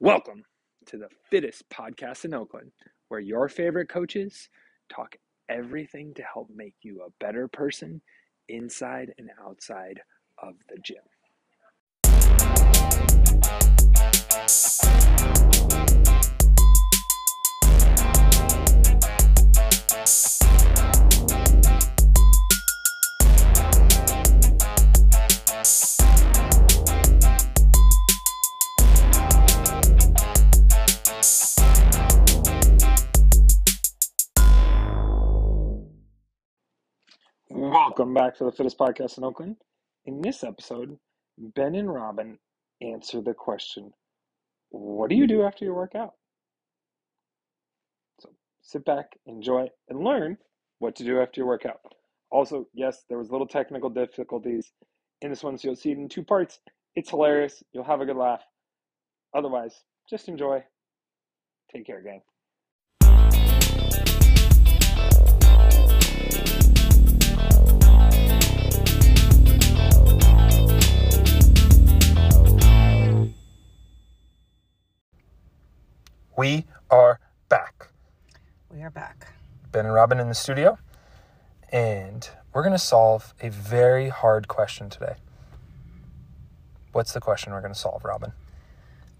Welcome to the fittest podcast in Oakland, where your favorite coaches talk everything to help make you a better person inside and outside of the gym. Welcome back to the fittest podcast in Oakland. In this episode, Ben and Robyn answer the question What do you do after you work out? So sit back, enjoy, and learn what to do after your workout. Also, yes, there was little technical difficulties in this one, so you'll see it in two parts. It's hilarious. You'll have a good laugh. Otherwise, just enjoy. Take care, gang. We are back. We are back. Ben and Robyn in the studio, and we're going to solve a very hard question today. What's the question we're going to solve, Robyn?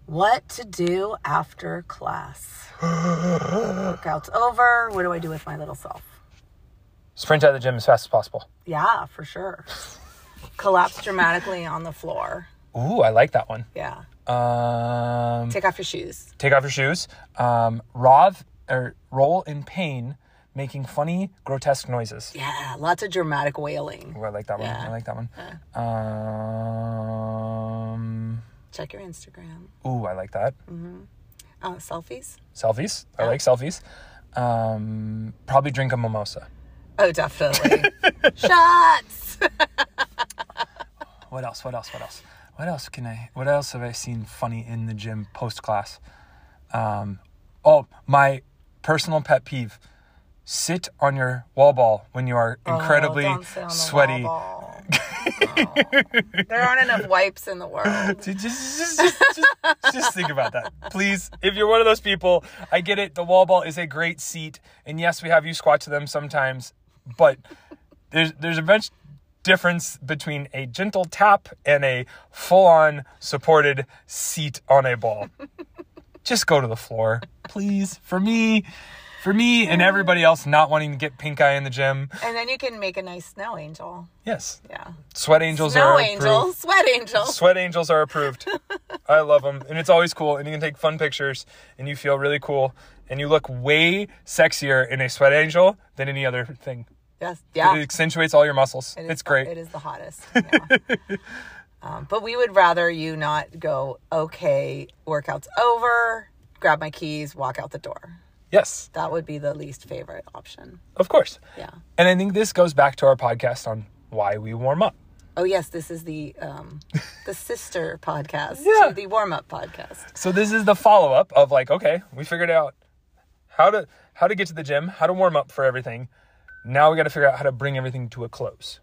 What to do after class? Workout's over. What do I do with my little self? Sprint out of the gym as fast as possible. Yeah, for sure. Collapse dramatically on the floor. Ooh, I like that one. Yeah. Um, Take off your shoes. take off your shoes. Um, Rov or roll in pain, making funny, grotesque noises. Yeah, lots of dramatic wailing. Ooh, I like that one. Yeah. I like that one. Um, Check your Instagram. ooh, I like that. Uh, selfies? Selfies. I like selfies. Um, probably drink a mimosa. Oh, definitely. Shots! What else? What else? What else? What else can I? What else have I seen funny in the gym post class? Um, oh, my personal pet peeve: sit on your wall ball when you are incredibly Oh, on the sweaty. Oh. There aren't enough wipes in the world. Just, just, just, just, just, just think about that, please. If you're one of those people, I get it. The wall ball is a great seat, and yes, we have you squat to them sometimes, but there's there's a bunch difference between a gentle tap and a full-on supported seat on a ball. Just go to the floor, please. For me, for me, and everybody else not wanting to get pink eye in the gym. And then you can make a nice snow angel. Yes, Yeah. sweat angels Snow are angel, approved. sweat angels. Sweat angels are approved. I love them, and it's always cool. And you can take fun pictures, and you feel really cool, and you look way sexier in a sweat angel than any other thing. Yes. Yeah. It accentuates all your muscles. It it's the- great. It is the hottest. Yeah. um, but we would rather you not go, okay, workout's over, grab my keys, walk out the door. Yes, That would be the least favorite option. of course. Yeah. And I think this goes back to our podcast on why we warm up. Oh yes, this is the um, the sister podcast Yeah. to the warm up podcast. So this is the follow up of like, okay, we figured out how to how to get to the gym, how to warm up for everything. Now we got to figure out how to bring everything to a close.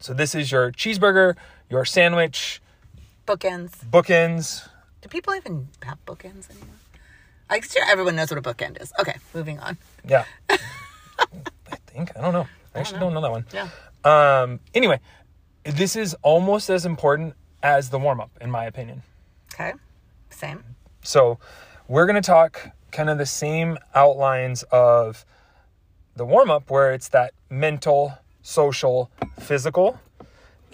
So this is your cheeseburger, your sandwich, Bookends. bookends. Do people even have bookends anymore? I'm sure everyone knows what a bookend is. Okay, moving on. Yeah. I think I don't know. I actually don't know that one. Yeah. Um. Anyway, this is almost as important as the warm up, in my opinion. Okay. Same. So, we're going to talk kind of the same outlines of the warm up, where it's that mental, social, physical.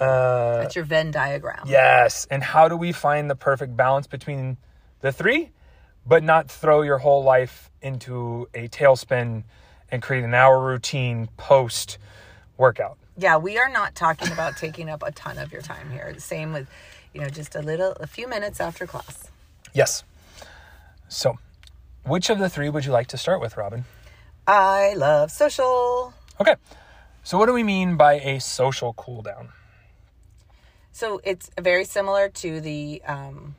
Uh, That's your Venn diagram. yes. And how do we find the perfect balance between the three, but not throw your whole life into a tailspin and create an hour routine post workout? Yeah, we are not talking about taking up a ton of your time here. The same with, you know, just a little, a few minutes after class. Yes. So, which of the three would you like to start with, Robyn? I love social. Okay. So, what do we mean by a social cool down? So it's very similar to the um,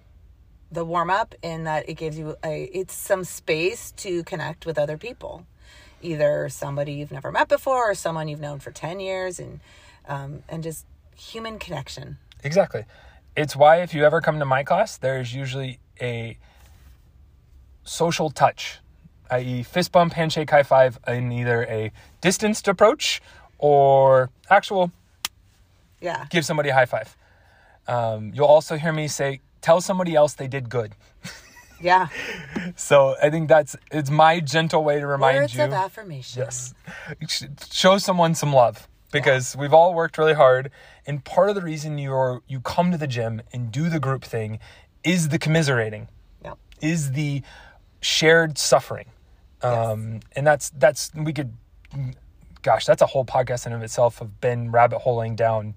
the warm up in that it gives you a it's some space to connect with other people, either somebody you've never met before or someone you've known for ten years, and um, and just human connection. Exactly. It's why if you ever come to my class, there's usually a social touch, i.e., fist bump, handshake, high five, in either a distanced approach or actual Yeah. give somebody a high five. Um, you'll also hear me say, tell somebody else they did good. Yeah. So I think that's it's my gentle way to remind Words you. of affirmation. Yes. Show someone some love because we've all worked really hard and part of the reason you're you come to the gym and do the group thing is the commiserating, Yep. is the shared suffering. Um and that's that's we could gosh, that's a whole podcast in of itself of been rabbit holing down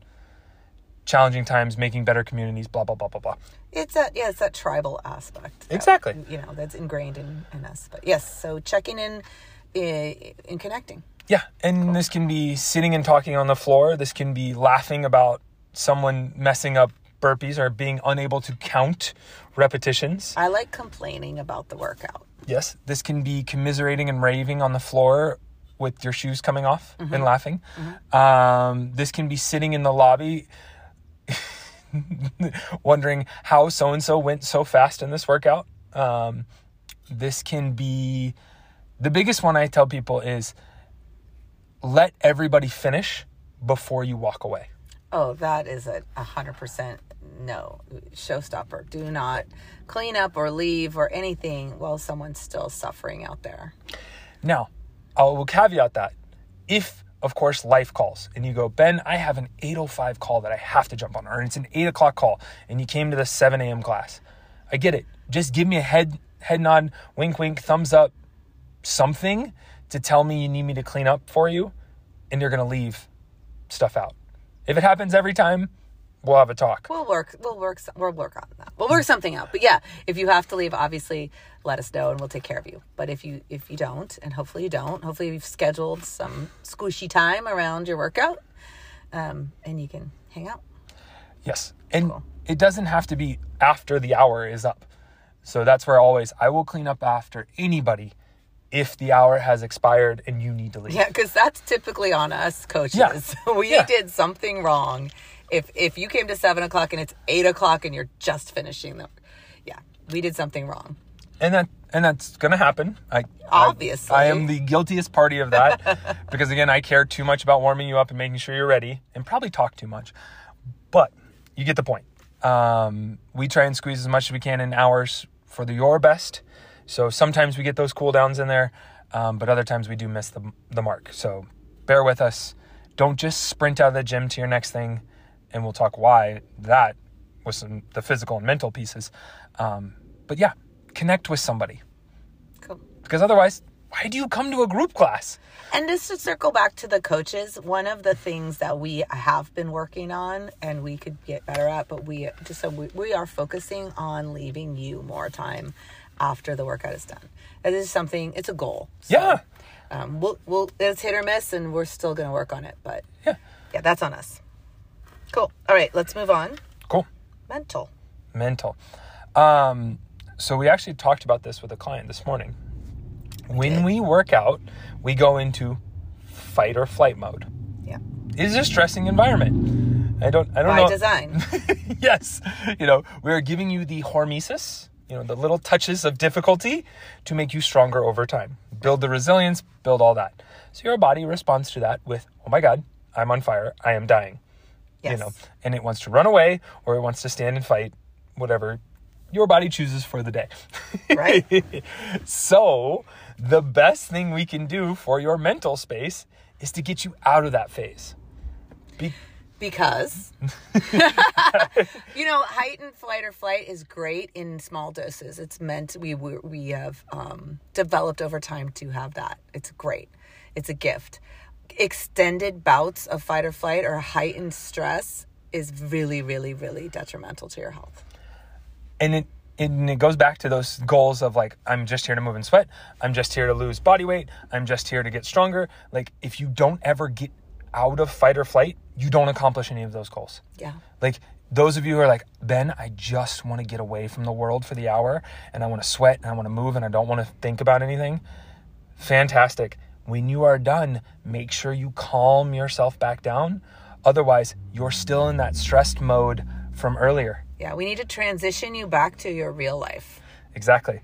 challenging times, making better communities, blah blah blah blah blah. It's that yeah, it's that tribal aspect. that, Exactly. you know, that's ingrained in, in us. But yes, so checking in in, in connecting. Yeah, and this can be sitting and talking on the floor. This can be laughing about someone messing up burpees or being unable to count repetitions. I like complaining about the workout. Yes, this can be commiserating and raving on the floor with your shoes coming off and laughing. Um, this can be sitting in the lobby wondering how so and so went so fast in this workout. Um, this can be the biggest one I tell people is let everybody finish before you walk away. Oh, that is a a hundred percent no showstopper. Do not clean up or leave or anything while someone's still suffering out there. Now, I will caveat that if, of course, life calls and you go, Ben, I have an 8.05 call that I have to jump on, or it's an 8 o'clock call and you came to the 7 a.m. class. I get it. Just give me a head, head nod, wink, wink, thumbs up, something to tell me you need me to clean up for you and you're going to leave stuff out. If it happens every time, we'll have a talk. We'll work. We'll work. We'll work on that. We'll work something out. But yeah, if you have to leave, obviously let us know and we'll take care of you. But if you if you don't, and hopefully you don't, hopefully you've scheduled some squishy time around your workout, um, and you can hang out. Yes. And it doesn't have to be after the hour is up. So that's where always I will clean up after anybody if the hour has expired and you need to leave. Yeah, because that's typically on us coaches. Yeah. we Yeah. did something wrong. If if you came to seven o'clock and it's eight o'clock and you're just finishing the, yeah, we did something wrong. And that and that's gonna happen. I Obviously. I, I am the guiltiest party of that. because again, I care too much about warming you up and making sure you're ready and probably talk too much. But you get the point. Um, we try and squeeze as much as we can in hours for the your best. So sometimes we get those cool downs in there, um, but other times we do miss the, the mark. So bear with us. Don't just sprint out of the gym to your next thing, and we'll talk why that was some the physical and mental pieces. Um, but yeah, connect with somebody Cool. because otherwise, why do you come to a group class? And just to circle back to the coaches, one of the things that we have been working on and we could get better at, but we just so we, we are focusing on leaving you more time after the workout is done. That is something. It's a goal. So, Yeah. Um, we'll we'll it's hit or miss, and we're still going to work on it. But Yeah, yeah, that's on us. Cool. All right, let's move on. cool. Mental. Mental. Um, so we actually talked about this with a client this morning. When did. we work out, we go into fight or flight mode. Yeah. It is a stressing environment. I don't. I don't By know. By design. yes. You know, we are giving you the hormesis, you know, the little touches of difficulty to make you stronger over time. Build the resilience, build all that. So your body responds to that with, oh my God, I'm on fire. I am dying. Yes. You know, and it wants to run away or it wants to stand and fight, whatever your body chooses for the day. Right. so the best thing we can do for your mental space is to get you out of that phase. Be- because you know heightened flight or flight is great in small doses it's meant we we, we have um, developed over time to have that it's great it's a gift extended bouts of fight or flight or heightened stress is really really really detrimental to your health and it and it goes back to those goals of like I'm just here to move and sweat. I'm just here to lose body weight. I'm just here to get stronger. Like if you don't ever get out of fight or flight, you don't accomplish any of those goals. yeah Like those of you who are like, Ben, I just want to get away from the world for the hour and I want to sweat and I want to move and I don't want to think about anything. Fantastic. When you are done, make sure you calm yourself back down. Otherwise, you're still in that stressed mode from earlier. yeah we need to transition you back to your real life Exactly.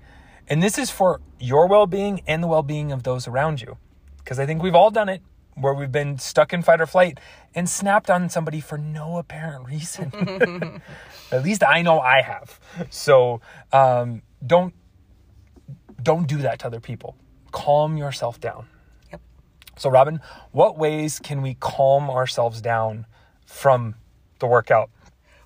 And this is for your well being and the well being of those around you. Because I think we've all done it where we've been stuck in fight or flight and snapped on somebody for no apparent reason. At least I know I have. So um, don't don't do that to other people. Calm yourself down. So Robyn, what ways can we calm ourselves down from the workout?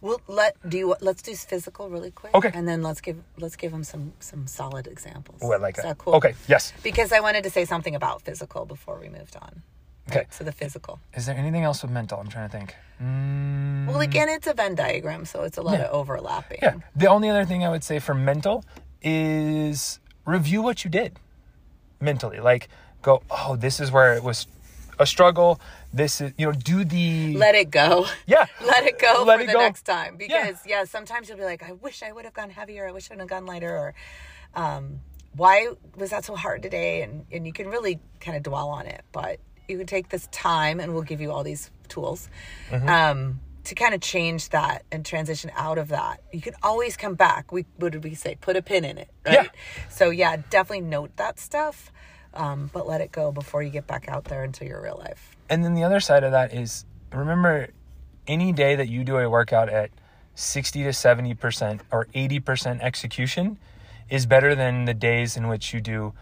Well, let do you, let's do physical really quick. Okay. And then let's give let's give them some some solid examples. Oh, I like Is that. cool? Okay, yes. Because I wanted to say something about physical before we moved on. Okay. So the physical. Is there anything else with mental? I'm trying to think. Mm, Well, again, it's a Venn diagram, so it's a lot of overlapping. yeah. The only other thing I would say for mental is review what you did mentally. Like, go, oh, this is where it was a struggle. This is, you know, do the. Let it go. yeah. Let it go Let for it the go. next time. Yeah. Because yeah. sometimes you'll be like, I wish I would have gone heavier. I wish I would have gone lighter. Or um, why was that so hard today? And and you can really kind of dwell on it, but you can take this time, and we'll give you all these tools. Mm-hmm. Um, to kind of change that and transition out of that, you can always come back. We what did we say? Put a pin in it, right? Yeah. So yeah, definitely note that stuff, um, but let it go before you get back out there into your real life. And then the other side of that is remember any day that you do a workout at 60 to 70% or 80% execution is better than the days in which you do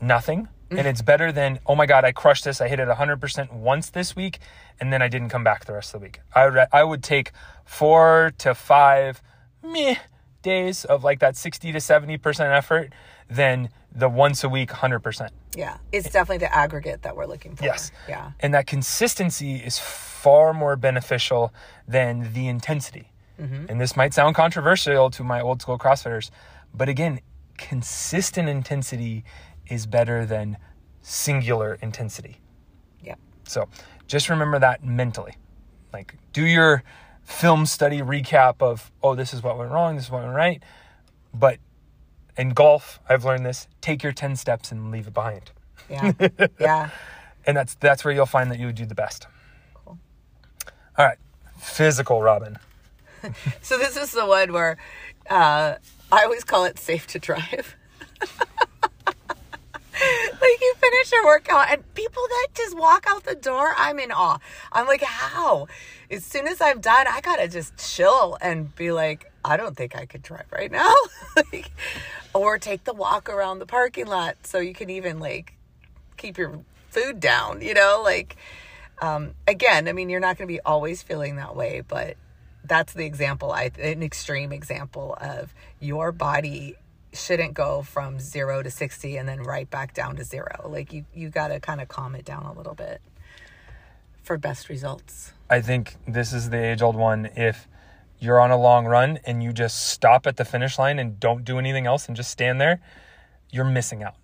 nothing. And it's better than, oh my God, I crushed this. I hit it 100% once this week, and then I didn't come back the rest of the week. I would, I would take four to five meh days of like that 60 to 70% effort than the once a week 100%. Yeah, it's definitely the aggregate that we're looking for. Yes. Yeah. And that consistency is far more beneficial than the intensity. Mm-hmm. And this might sound controversial to my old school CrossFitters, but again, consistent intensity is better than singular intensity. Yeah. So just remember that mentally. Like, do your film study recap of, oh, this is what went wrong, this is what went right. But in golf, I've learned this take your 10 steps and leave it behind. Yeah. yeah. And that's that's where you'll find that you would do the best. Cool. All right. Physical, Robyn. So this is the one where uh, I always call it safe to drive. like you finish your workout and people that just walk out the door, I'm in awe. I'm like, how? As soon as I'm done, I gotta just chill and be like, I don't think I could drive right now. like, or take the walk around the parking lot so you can even like keep your food down, you know, like um, again, I mean, you're not going to be always feeling that way, but that's the example, I an extreme example of your body shouldn't go from zero to 60 and then right back down to zero. Like you, you got to kind of calm it down a little bit for best results. I think this is the age old one. If you're on a long run and you just stop at the finish line and don't do anything else and just stand there, you're missing out.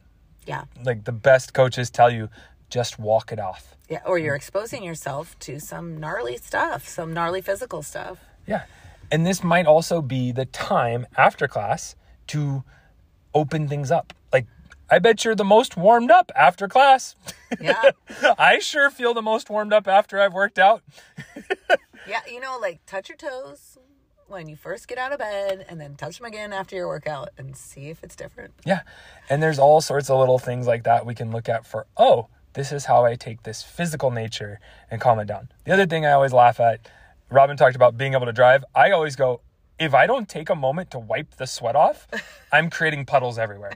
Yeah. Like the best coaches tell you, just walk it off. Yeah. Or you're exposing yourself to some gnarly stuff, some gnarly physical stuff. Yeah. And this might also be the time after class to open things up. Like, I bet you're the most warmed up after class. Yeah. I sure feel the most warmed up after I've worked out. Yeah, you know, like touch your toes when you first get out of bed and then touch them again after your workout and see if it's different. Yeah. And there's all sorts of little things like that we can look at for, oh, this is how I take this physical nature and calm it down. The other thing I always laugh at, Robyn talked about being able to drive. I always go, if I don't take a moment to wipe the sweat off, I'm creating puddles everywhere.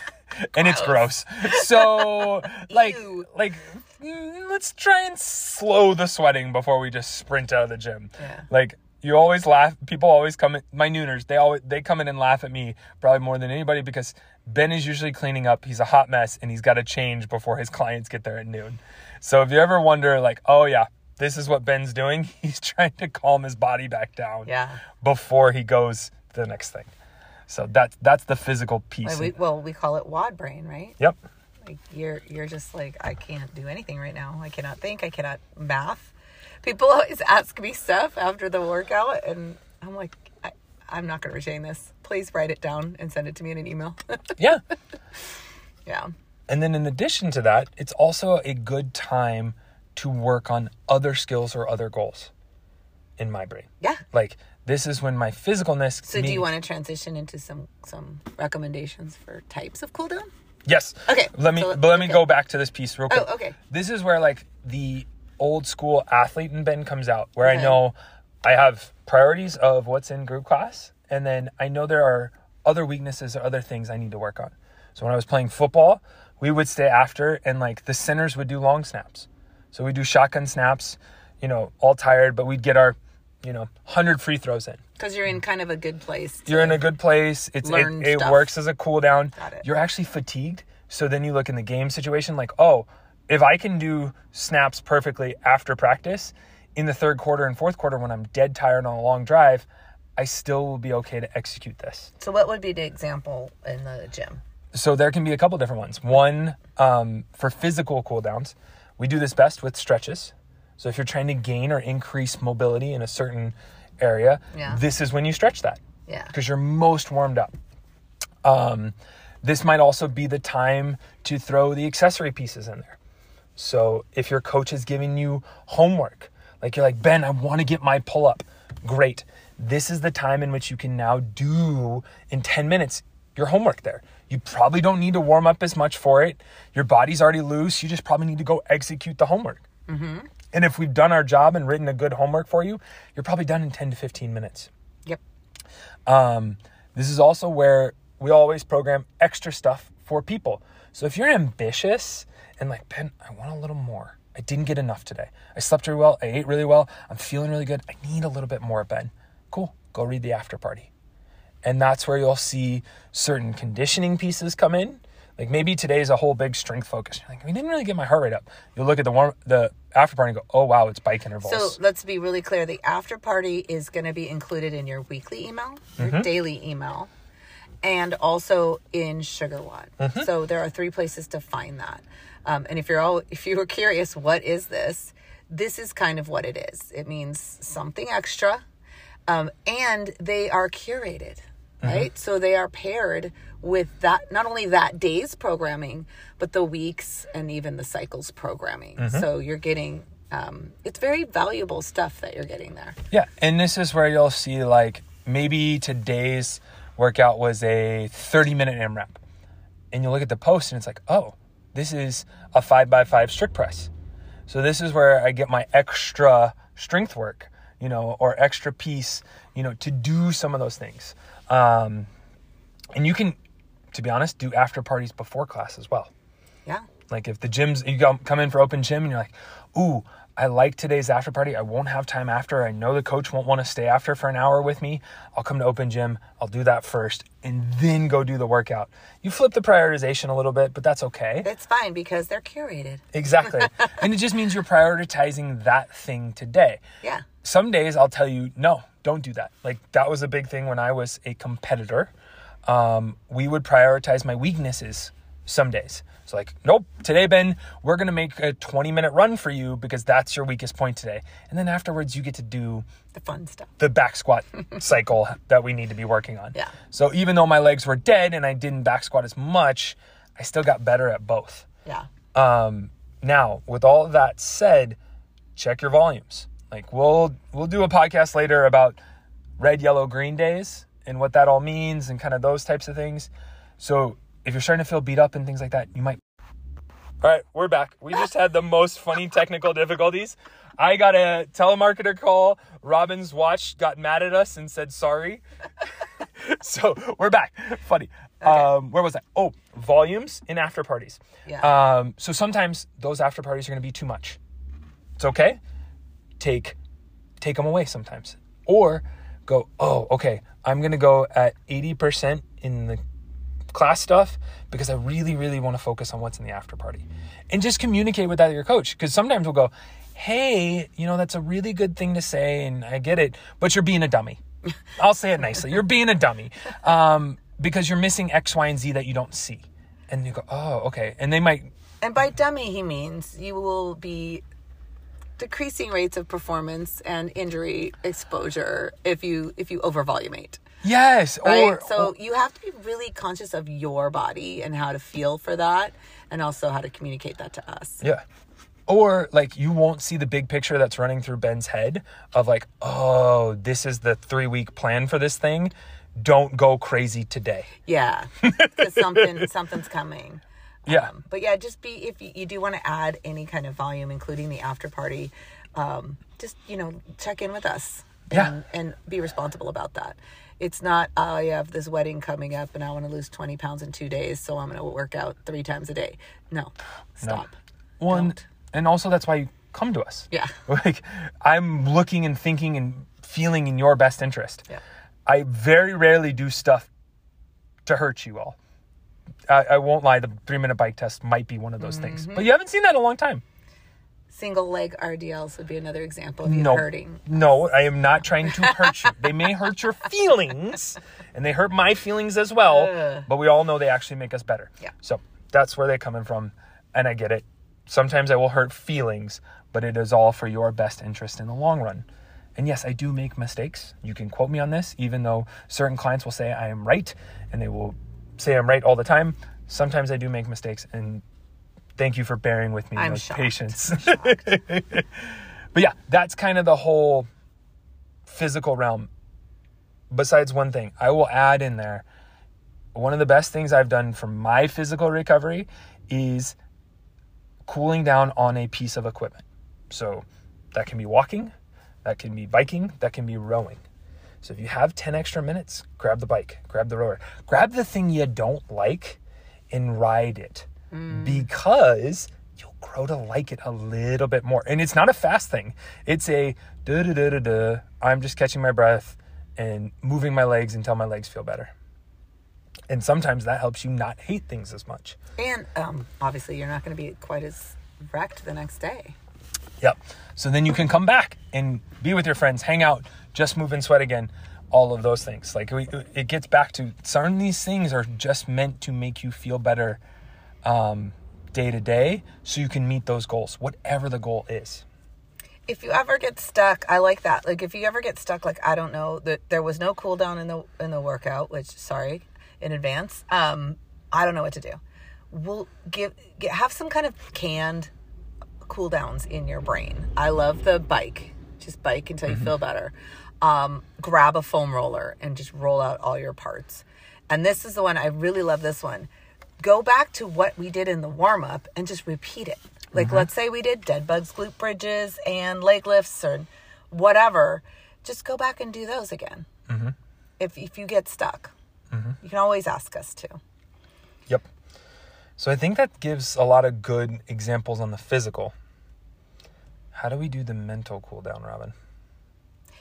and it's gross. So, like, like, mm, let's try and slow the sweating before we just sprint out of the gym. Yeah. Like, you always laugh. People always come in. My nooners, they always they come in and laugh at me probably more than anybody because Ben is usually cleaning up. He's a hot mess and he's got to change before his clients get there at noon. So if you ever wonder, like, oh yeah, this is what Ben's doing, he's trying to calm his body back down Yeah. before he goes to the next thing. So that's that's the physical piece. We, well, we call it WOD brain, right? yep. Like you're you're just like I can't do anything right now. I cannot think. I cannot math. People always ask me stuff after the workout, and I'm like, I, I'm not going to retain this. Please write it down and send it to me in an email. Yeah. yeah. And then in addition to that, it's also a good time to work on other skills or other goals in my brain. Yeah. Like this is when my physicalness. So do you want to transition into some some recommendations for types of cool down? Yes. Okay, Let me, so- but let me okay. go back to this piece real oh, quick. Oh, okay. This is where like the old school athlete in Ben comes out, where I know I have priorities of what's in group class, and then I know there are other weaknesses or other things I need to work on. So when I was playing football, we would stay after, and like the centers would do long snaps. So we do shotgun snaps, you know, all tired, but we'd get our, you know, hundred free throws in. Because you're in kind of a good place. You're in a good place. It's it, it works as a cool down. You're actually fatigued. So then you look in the game situation like, oh, if I can do snaps perfectly after practice in the third quarter and fourth quarter when I'm dead tired on a long drive, I still will be okay to execute this. So what would be the example in the gym? So there can be a couple different ones. One um, for physical cooldowns, we do this best with stretches. So if you're trying to gain or increase mobility in a certain area, Yeah. this is when you stretch that Yeah. because you're most warmed up. Um, this might also be the time to throw the accessory pieces in there. So if your coach is giving you homework, like you're like, Ben, I want to get my pull up. Great. This is the time in which you can now do in 10 minutes your homework there. You probably don't need to warm up as much for it. Your body's already loose. You just probably need to go execute the homework. And if we've done our job and written a good homework for you, you're probably done in 10 to 15 minutes. Yep. Um, this is also where we always program extra stuff for people. So if you're ambitious and like, Ben, I want a little more. I didn't get enough today. I slept really well. I ate really well. I'm feeling really good. I need a little bit more, Ben. Cool. Go read the after party. And that's where you'll see certain conditioning pieces come in. Like maybe today's a whole big strength focus. You're like, we didn't really get my heart rate up. You'll look at the warm, the after party and go, oh wow, it's bike intervals. So let's be really clear. The after party is going to be included in your weekly email, Mm-hmm. your daily email, and also in SugarWOD. Mm-hmm. So there are three places to find that. Um, and if you're all, if you were curious, what is this? This is kind of what it is. It means something extra, um, and they are curated, right? So they are paired with that not only that day's programming, but the weeks and even the cycles programming. So you're getting um, it's very valuable stuff that you're getting there. Yeah, and this is where you'll see like maybe today's workout was a 30 minute AMRAP. And you look at the post and it's like, oh, this is a five by five strict press. So this is where I get my extra strength work, you know, or extra piece, you know, to do some of those things. Um, and you can, to be honest, do after parties before class as well. Yeah. Like if the gyms, you come in for open gym and you're like, ooh, I like today's after party. I won't have time after. I know the coach won't want to stay after for an hour with me. I'll come to open gym. I'll do that first and then go do the workout. You flip the prioritization a little bit, but that's okay. It's fine because they're curated. Exactly. and it just means you're prioritizing that thing today. Yeah. Some days I'll tell you, no, don't do that. Like that was a big thing when I was a competitor. Um, we would prioritize my weaknesses some days. So like, nope, today, Ben, we're gonna make a 20 minute run for you because that's your weakest point today. And then afterwards you get to do The fun stuff. the back squat cycle that we need to be working on. Yeah. So even though my legs were dead and I didn't back squat as much, I still got better at both. Yeah. Um, now, with all that said, check your volumes. Like we'll we'll do a podcast later about red, yellow, green days and what that all means and kind of those types of things. So if you're starting to feel beat up and things like that, you might. All right, we're back. We just had the most funny technical difficulties. I got a telemarketer call. Robyn's watch got mad at us and said sorry. so we're back. Funny. Um, where was I? Oh, volumes in after parties. Yeah. Um, so sometimes those after parties are going to be too much. It's okay. Take take them away sometimes, or go. Oh, okay. I'm going to go at eighty percent in the class stuff because I really, really want to focus on what's in the after party, and just communicate with that your coach. Because sometimes we'll go, "Hey, you know that's a really good thing to say, and I get it, but you're being a dummy." I'll say it nicely. You're being a dummy um, because you're missing X, Y, and Z that you don't see. And you go, oh, okay. And they might, And by dummy, he means you will be decreasing rates of performance and injury exposure if you if you overvolumate. Yes, Right. or so you have to be really conscious of your body and how to feel for that, and also how to communicate that to us. yeah. Or like you won't see the big picture that's running through Ben's head of like, oh, this is the three week plan for this thing. Don't go crazy today. Yeah, because something something's coming. Yeah. Um, but yeah, just be if you, you do want to add any kind of volume, including the after party, um, just you know check in with us. Yeah. And, and be responsible about that. It's not oh, I have this wedding coming up and I want to lose twenty pounds in two days, so I'm going to work out three times a day. No, stop. One, Don't. and also that's why you come to us. Yeah. Like I'm looking and thinking and feeling in your best interest. Yeah. I very rarely do stuff to hurt you all. I, I won't lie, the three minute bike test might be one of those things. Mm-hmm. But you haven't seen that in a long time. Single leg RDLs would be another example of you No. hurting. No, I am not trying to hurt you. They may hurt your feelings, and they hurt my feelings as well, Ugh. but we all know they actually make us better. Yeah. So that's where they're coming from, and I get it. Sometimes I will hurt feelings, but it is all for your best interest in the long run. And yes, I do make mistakes. You can quote me on this, even though certain clients will say I am right, and they will say I'm right all the time. Sometimes I do make mistakes, and thank you for bearing with me I'm those shocked. patience. Shocked. But yeah, that's kind of the whole physical realm. Besides one thing, I will add in there one of the best things I've done for my physical recovery is cooling down on a piece of equipment. So that can be walking, that can be biking, that can be rowing. So if you have 10 extra minutes, grab the bike, grab the rower, grab the thing you don't like and ride it because you'll grow to like it a little bit more. And it's not a fast thing. It's a da da da da da. I'm just catching my breath and moving my legs until my legs feel better. And sometimes that helps you not hate things as much. and um, obviously, you're not going to be quite as wrecked the next day. Yep. So then you can come back and be with your friends, hang out, just move and sweat again. All of those things. Like we, it gets back to some of these things are just meant to make you feel better um, day to day, so you can meet those goals, whatever the goal is. if you ever get stuck i like that. Like if you ever get stuck like i don't know that there was no cool down in the in the workout which sorry in advance um i don't know what to do. We'll give get, have some kind of canned cool downs in your brain. I love the bike. Just bike until you feel better. Um grab a foam roller and just roll out all your parts. And this is the one i really love this one go back to what we did in the warm up and just repeat it. Like, mm-hmm. let's say we did dead bugs, glute bridges, and leg lifts, or whatever. Just go back and do those again. Mm-hmm. If if you get stuck, mm-hmm. you can always ask us to. Yep. So I think that gives a lot of good examples on the physical. How do we do the mental cool down, Robyn?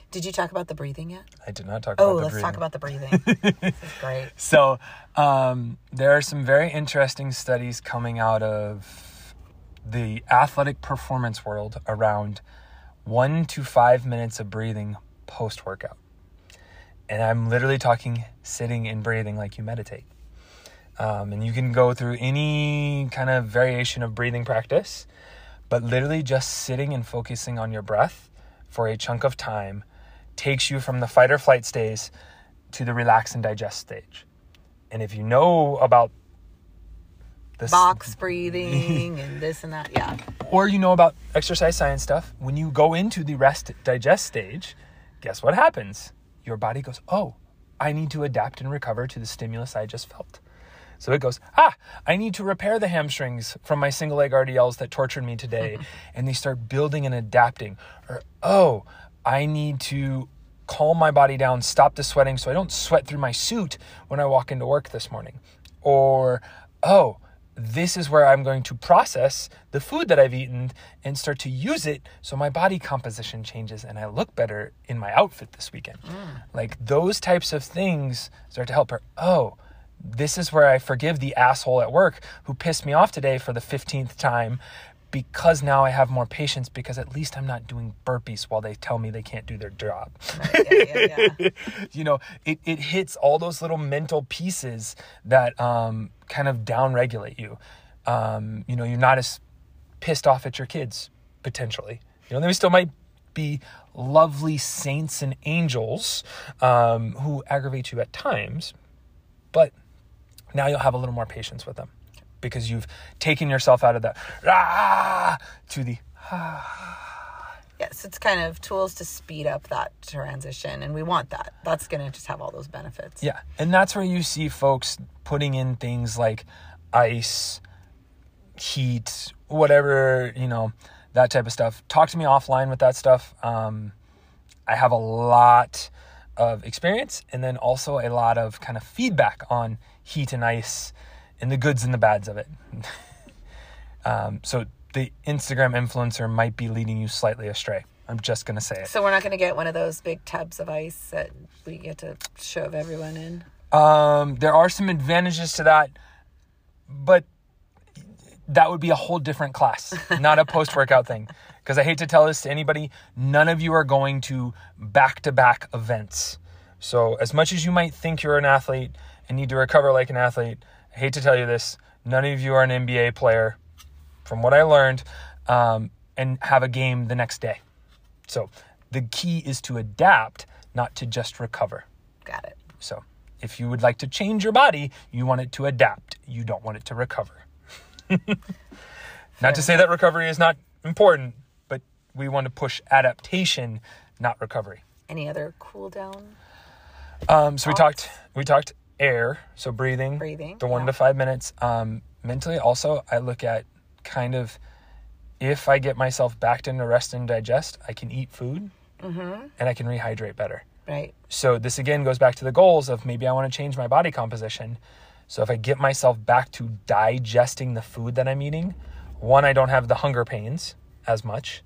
Did you talk about the breathing yet? I did not talk Oh, about the breathing. Oh, let's talk about the breathing. this is great. So, um, there are some very interesting studies coming out of the athletic performance world around one to five minutes of breathing post workout. And I'm literally talking sitting and breathing like you meditate. Um, and you can go through any kind of variation of breathing practice, but literally just sitting and focusing on your breath for a chunk of time takes you from the fight or flight stage to the relax and digest stage. And if you know about this Box breathing and this and that. Yeah. or you know about exercise science stuff, when you go into the rest digest stage, guess what happens? Your body goes, "Oh, I need to adapt and recover to the stimulus I just felt." So it goes, "Ah, I need to repair the hamstrings from my single leg RDLs that tortured me today." and they start building and adapting. Or, "Oh, I need to calm my body down, stop the sweating so I don't sweat through my suit when I walk into work this morning." Or, "Oh, this is where I'm going to process the food that I've eaten and start to use it so my body composition changes and I look better in my outfit this weekend. Mm. Like those types of things start to help her. Oh, this is where I forgive the asshole at work who pissed me off today for the 15th time because now I have more patience because at least I'm not doing burpees while they tell me they can't do their job. Yeah, yeah, yeah. you know it, it hits all those little mental pieces that um, kind of down regulate you. Um, you know you're not as pissed off at your kids potentially. You know they still might be lovely saints and angels um, who aggravate you at times but now you'll have a little more patience with them because you've taken yourself out of that ah to the Yes, it's kind of tools to speed up that transition, and we want that. That's going to just have all those benefits. Yeah. And that's where you see folks putting in things like ice, heat, whatever, you know, that type of stuff. Talk to me offline with that stuff. Um, I have a lot of experience and then also a lot of kind of feedback on heat and ice and the goods and the bads of it. um, so the Instagram influencer might be leading you slightly astray. I'm just to say it. So we're not to get one of those big tubs of ice that we get to shove everyone in. Um, there are some advantages to that, but that would be a whole different class, not a post workout thing. Because I hate to tell this to anybody, none of you are going to back to back events. So, as much as you might think you're an athlete and need to recover like an athlete, I hate to tell you this, none of you are an NBA player, from what I learned, um, and have a game the next day. So, the key is to adapt, not to just recover. Got it. So, if you would like to change your body, you want it to adapt. You don't want it to recover. not to say that recovery is not important, but we want to push adaptation, not recovery. Any other cool down? Um, so we talked we talked air, so breathing, Breathing, the one yeah. to five minutes. Um, mentally, also, I look at kind of if I get myself back into rest and digest, I can eat food Mm-hmm. and I can rehydrate better. Right. So this again goes back to the goals of maybe I want to change my body composition. So if I get myself back to digesting the food that I'm eating, one I don't have the hunger pains as much,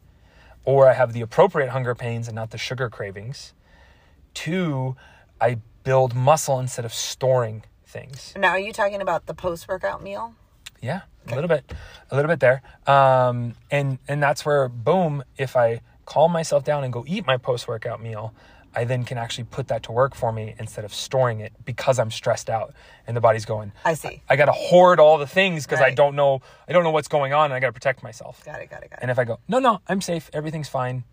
or I have the appropriate hunger pains and not the sugar cravings. Two, I build muscle instead of storing things. Now, are you talking about the post workout meal? Yeah, a little bit, a little bit there. Um, and and that's where boom, if I calm myself down and go eat my post workout meal, I then can actually put that to work for me instead of storing it because I'm stressed out and the body's going. I see. I got to hoard all the things because I don't know I don't know what's going on and I got to protect myself. Got it. Got it. Got it. And if I go, no, no, I'm safe, everything's fine.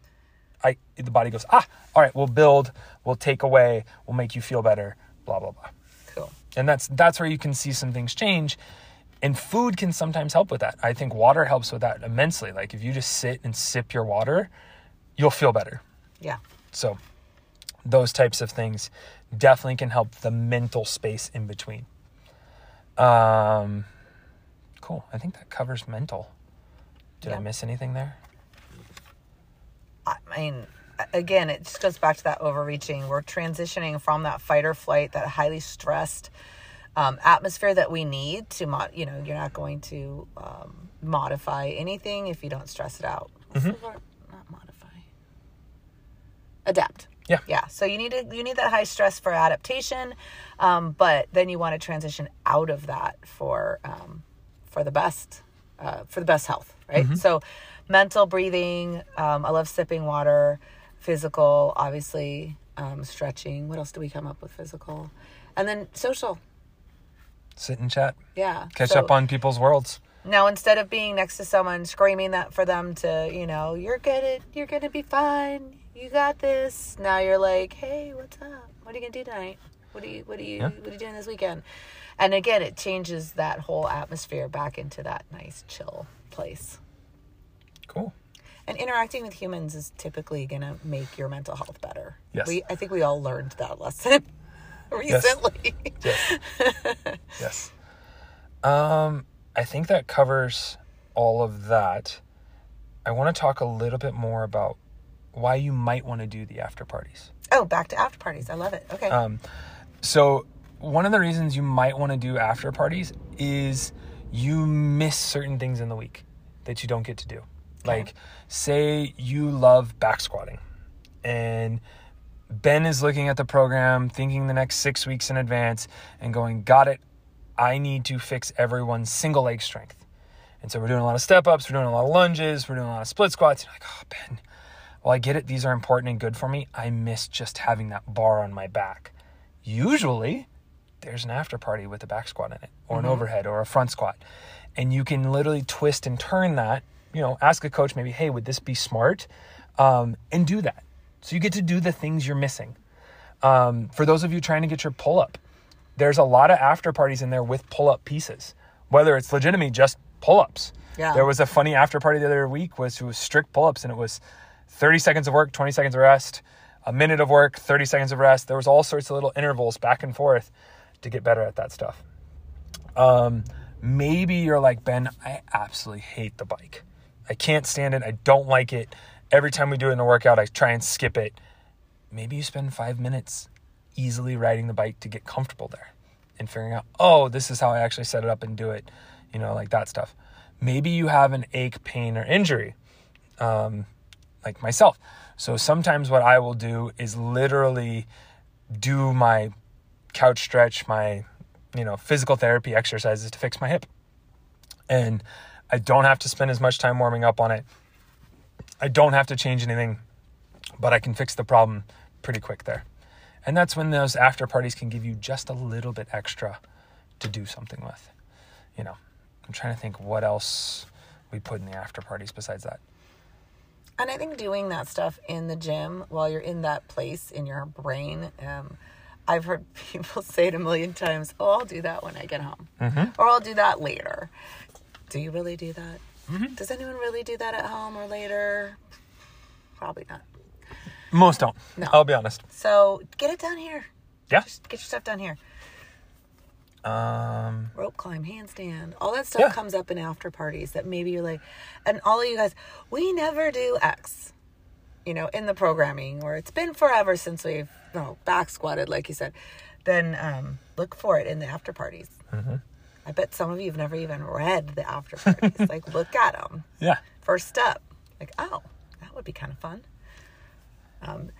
I the body goes, ah, all right, we'll build, we'll take away, we'll make you feel better, blah blah blah. Cool. and that's that's where you can see some things change and food can sometimes help with that. I think water helps with that immensely. Like if you just sit and sip your water you'll feel better. Yeah. so those types of things definitely can help the mental space in between. Um cool. I think that covers mental. Did i miss anything there I mean, again, it just goes back to that overreaching. We're transitioning from that fight or flight, that highly stressed um, atmosphere that we need to, mod- you know, you're not going to um, modify anything if you don't stress it out. What's the word? Not modify. Adapt. Yeah. Yeah. So you need to, you need that high stress for adaptation, um, but then you want to transition out of that for um, for the best uh, for the best health, right? So mental breathing. Um, I love sipping water. Physical, obviously, um, stretching. What else do we come up with? Physical, and then social. sit and chat Yeah. catch So- up on people's worlds now instead of being next to someone screaming that for them to, you know, you're gonna you're gonna be fine. You got this. Now you're like, hey, what's up? What are you gonna do tonight? What are you what are you Yeah. what are you doing this weekend? And again, it changes that whole atmosphere back into that nice chill place. cool And interacting with humans is typically gonna make your mental health better. Yes. We I think we all learned that lesson recently. Yes. yes. Um, I think that covers all of that. I want to talk a little bit more about why you might want to do the after parties. oh, back to after parties. I love it. Okay. Um, so one of the reasons you might want to do after parties is you miss certain things in the week that you don't get to do. Like, say you love back squatting, and Ben is looking at the program, thinking the next six weeks in advance, and going, Got it. I need to fix everyone's single leg strength. And so we're doing a lot of step ups, we're doing a lot of lunges, we're doing a lot of split squats. You're like, oh, Ben, well, I get it. These are important and good for me. I miss just having that bar on my back. Usually, there's an after party with a back squat in it, or an overhead, or a front squat. And you can literally twist and turn that. You know, ask a coach maybe, hey, would this be smart? Um, and do that. So you get to do the things you're missing. Um, for those of you trying to get your pull up, there's a lot of after parties in there with pull up pieces whether it's legitimately just pull-ups. Yeah. There was a funny after party the other week was it was strict pull-ups and it was 30 seconds of work, 20 seconds of rest, a minute of work, 30 seconds of rest. There was all sorts of little intervals back and forth to get better at that stuff. Um, maybe you're like, Ben, I absolutely hate the bike. I can't stand it. I don't like it. Every time we do it in a workout, I try and skip it. Maybe you spend five minutes easily riding the bike to get comfortable there and figuring out, oh, this is how I actually set it up and do it, you know, like that stuff. Maybe you have an ache, pain, or injury, um, like myself. So sometimes what I will do is literally do my couch stretch, my you know physical therapy exercises to fix my hip, and I don't have to spend as much time warming up on it. I don't have to change anything, but I can fix the problem pretty quick there. And that's when those after parties can give you just a little bit extra to do something with. You know, I'm trying to think what else we put in the after parties besides that. And I think doing that stuff in the gym while you're in that place in your brain, um, I've heard people say it a million times, oh, I'll do that when I get home. Or I'll do that later. Do you really do that? Does anyone really do that at home or later? Probably not. Most don't. No. I'll be honest. So get it done here. Yeah. Just get your stuff done here. Um, rope climb, handstand, all that stuff Yeah. comes up in after parties that maybe you're like, and all of you guys, we never do X, you know, in the programming, or it's been forever since we've know, back squatted, like you said. Then um, look for it in the after parties. I bet some of you have never even read the after parties. like, look at them. yeah. First step, like, oh, that would be kind of fun. Um,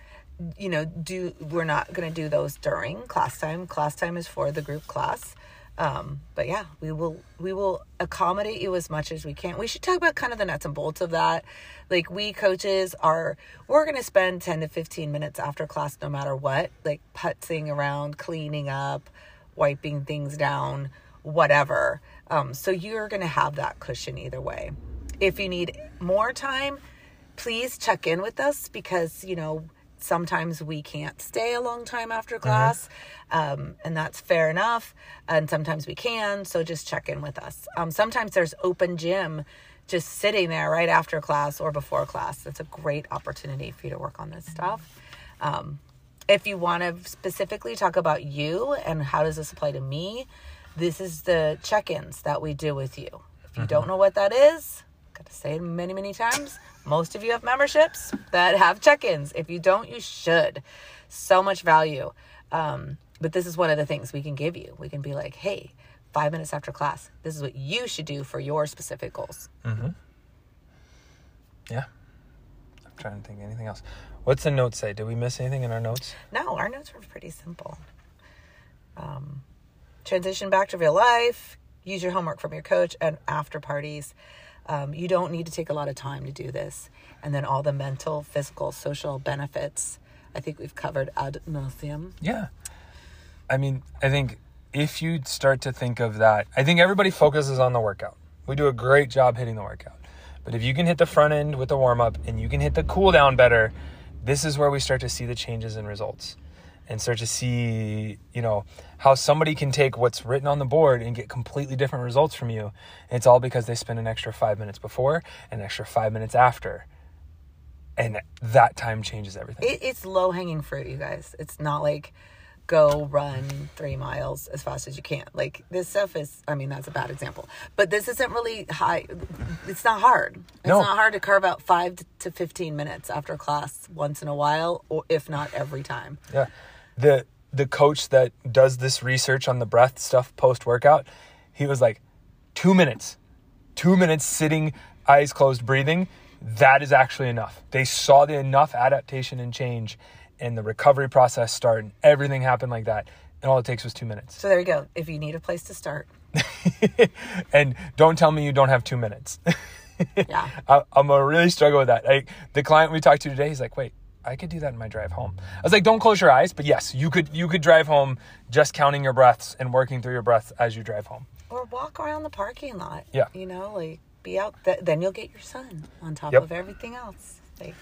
you know, do we're not going to do those during class time. Class time is for the group class. Um, but yeah, we will we will accommodate you as much as we can. We should talk about kind of the nuts and bolts of that. Like we coaches are we're going to spend 10 to 15 minutes after class no matter what, like putzing around, cleaning up, wiping things down, whatever. Um, so you're going to have that cushion either way. If you need more time, please check in with us because you know sometimes we can't stay a long time after class um, and that's fair enough and sometimes we can so just check in with us. Um, sometimes there's open gym just sitting there right after class or before class. It's a great opportunity for you to work on this stuff. Um, if you want to specifically talk about you and how does this apply to me this is the check-ins that we do with you. If you don't know what that is got to say it many many times most of you have memberships that have check-ins if you don't you should so much value um, but this is one of the things we can give you we can be like hey five minutes after class this is what you should do for your specific goals Yeah. I'm trying to think of anything else. What's the note say? Did we miss anything in our notes? No, our notes were pretty simple. Um, transition back to real life, use your homework from your coach, and after parties. Um, you don't need to take a lot of time to do this. And then all the mental, physical, social benefits. I think we've covered ad nauseum. Yeah. I mean, I think if you start to think of that, I think everybody focuses on the workout. We do a great job hitting the workout. But if you can hit the front end with the warm up and you can hit the cool down better, this is where we start to see the changes in results and start to see, you know, how somebody can take what's written on the board and get completely different results from you. And it's all because they spend an extra five minutes before an extra five minutes after. And that time changes everything. It, it's low hanging fruit, you guys. It's not like go run three miles as fast as you can. Like this stuff is, I mean, that's a bad example, but this isn't really high. It's not hard. It's No. not hard to carve out five to 15 minutes after class once in a while, or if not every time. Yeah. The the coach that does this research on the breath stuff post workout, he was like, two minutes. Two minutes sitting, eyes closed, breathing. That is actually enough. They saw the enough adaptation and change and the recovery process start and everything happened like that. And all it takes was two minutes. So there you go. If you need a place to start, and don't tell me you don't have two minutes. yeah. I, I'm gonna really struggle with that. Like the client we talked to today, he's like, "Wait, I could do that in my drive home." I was like, "Don't close your eyes," but yes, you could. You could drive home just counting your breaths and working through your breaths as you drive home. Or walk around the parking lot. Yeah. You know, like be out. Th- then you'll get your sun on top Yep. of everything else. Like,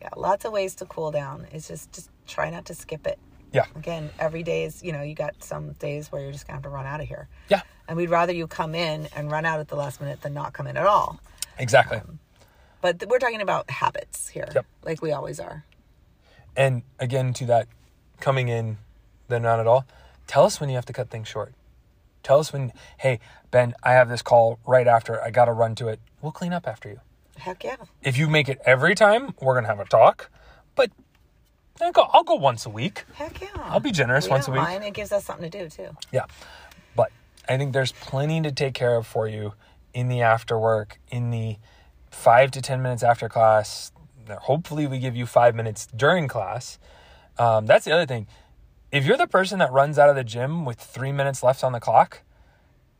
yeah, lots of ways to cool down. It's just just try not to skip it. Yeah. Again, every day is, you know, you got some days where you're just to have to run out of here. Yeah. And we'd rather you come in and run out at the last minute than not come in at all. Exactly. Um, But th- we're talking about habits here, Yep. like we always are. And again, to that coming in, then not at all. Tell us when you have to cut things short. Tell us when, hey, Ben, I have this call right after. I got to run to it. We'll clean up after you. Heck yeah. If you make it every time, we're going to have a talk. But I'll go, I'll go once a week. Heck yeah. I'll be generous we once a week. Mind. It gives us something to do too. Yeah. But I think there's plenty to take care of for you in the after work, in the five to 10 minutes after class. Hopefully, we give you five minutes during class. Um, that's the other thing. If you're the person that runs out of the gym with three minutes left on the clock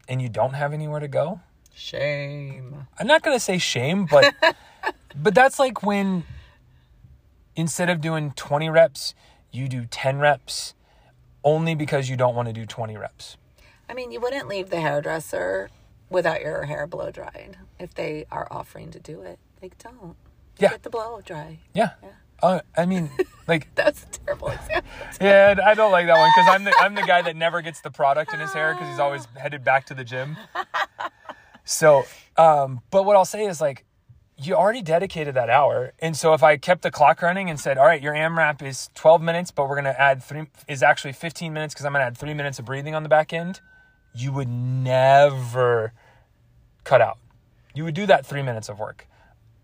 and you don't have anywhere to go, Shame. I'm not going to say shame, but but that's like when instead of doing 20 reps, you do 10 reps only because you don't want to do 20 reps. I mean, you wouldn't leave the hairdresser without your hair blow dried if they are offering to do it. Like, don't. Yeah. Get the blow dry. Yeah. Uh, I mean, like, That's a terrible example. yeah, I don't like that one because I'm the I'm the guy that never gets the product in his hair because he's always headed back to the gym. So, um, but what I'll say is like, you already dedicated that hour, and so if I kept the clock running and said, all right, your AMRAP is 12 minutes, but we're gonna add three is actually 15 minutes because I'm gonna add three minutes of breathing on the back end, you would never cut out. You would do that three minutes of work,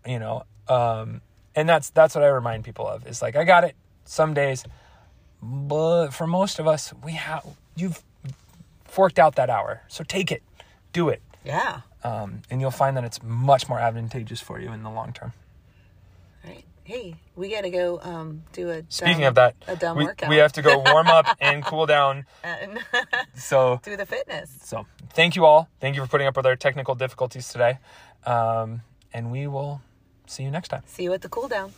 you know. Um, and that's that's what I remind people of. Is like I got it some days, but for most of us, we have you've forked out that hour, so take it, do it, Yeah. um, and you'll find that it's much more advantageous for you in the long term. Hey, we got to go um, do a. Speaking dumb- of that, a dumb we, workout. we have to go warm up and cool down. and So do the fitness. so thank you all. Thank you for putting up with our technical difficulties today, um, and we will see you next time. See you at the cool down.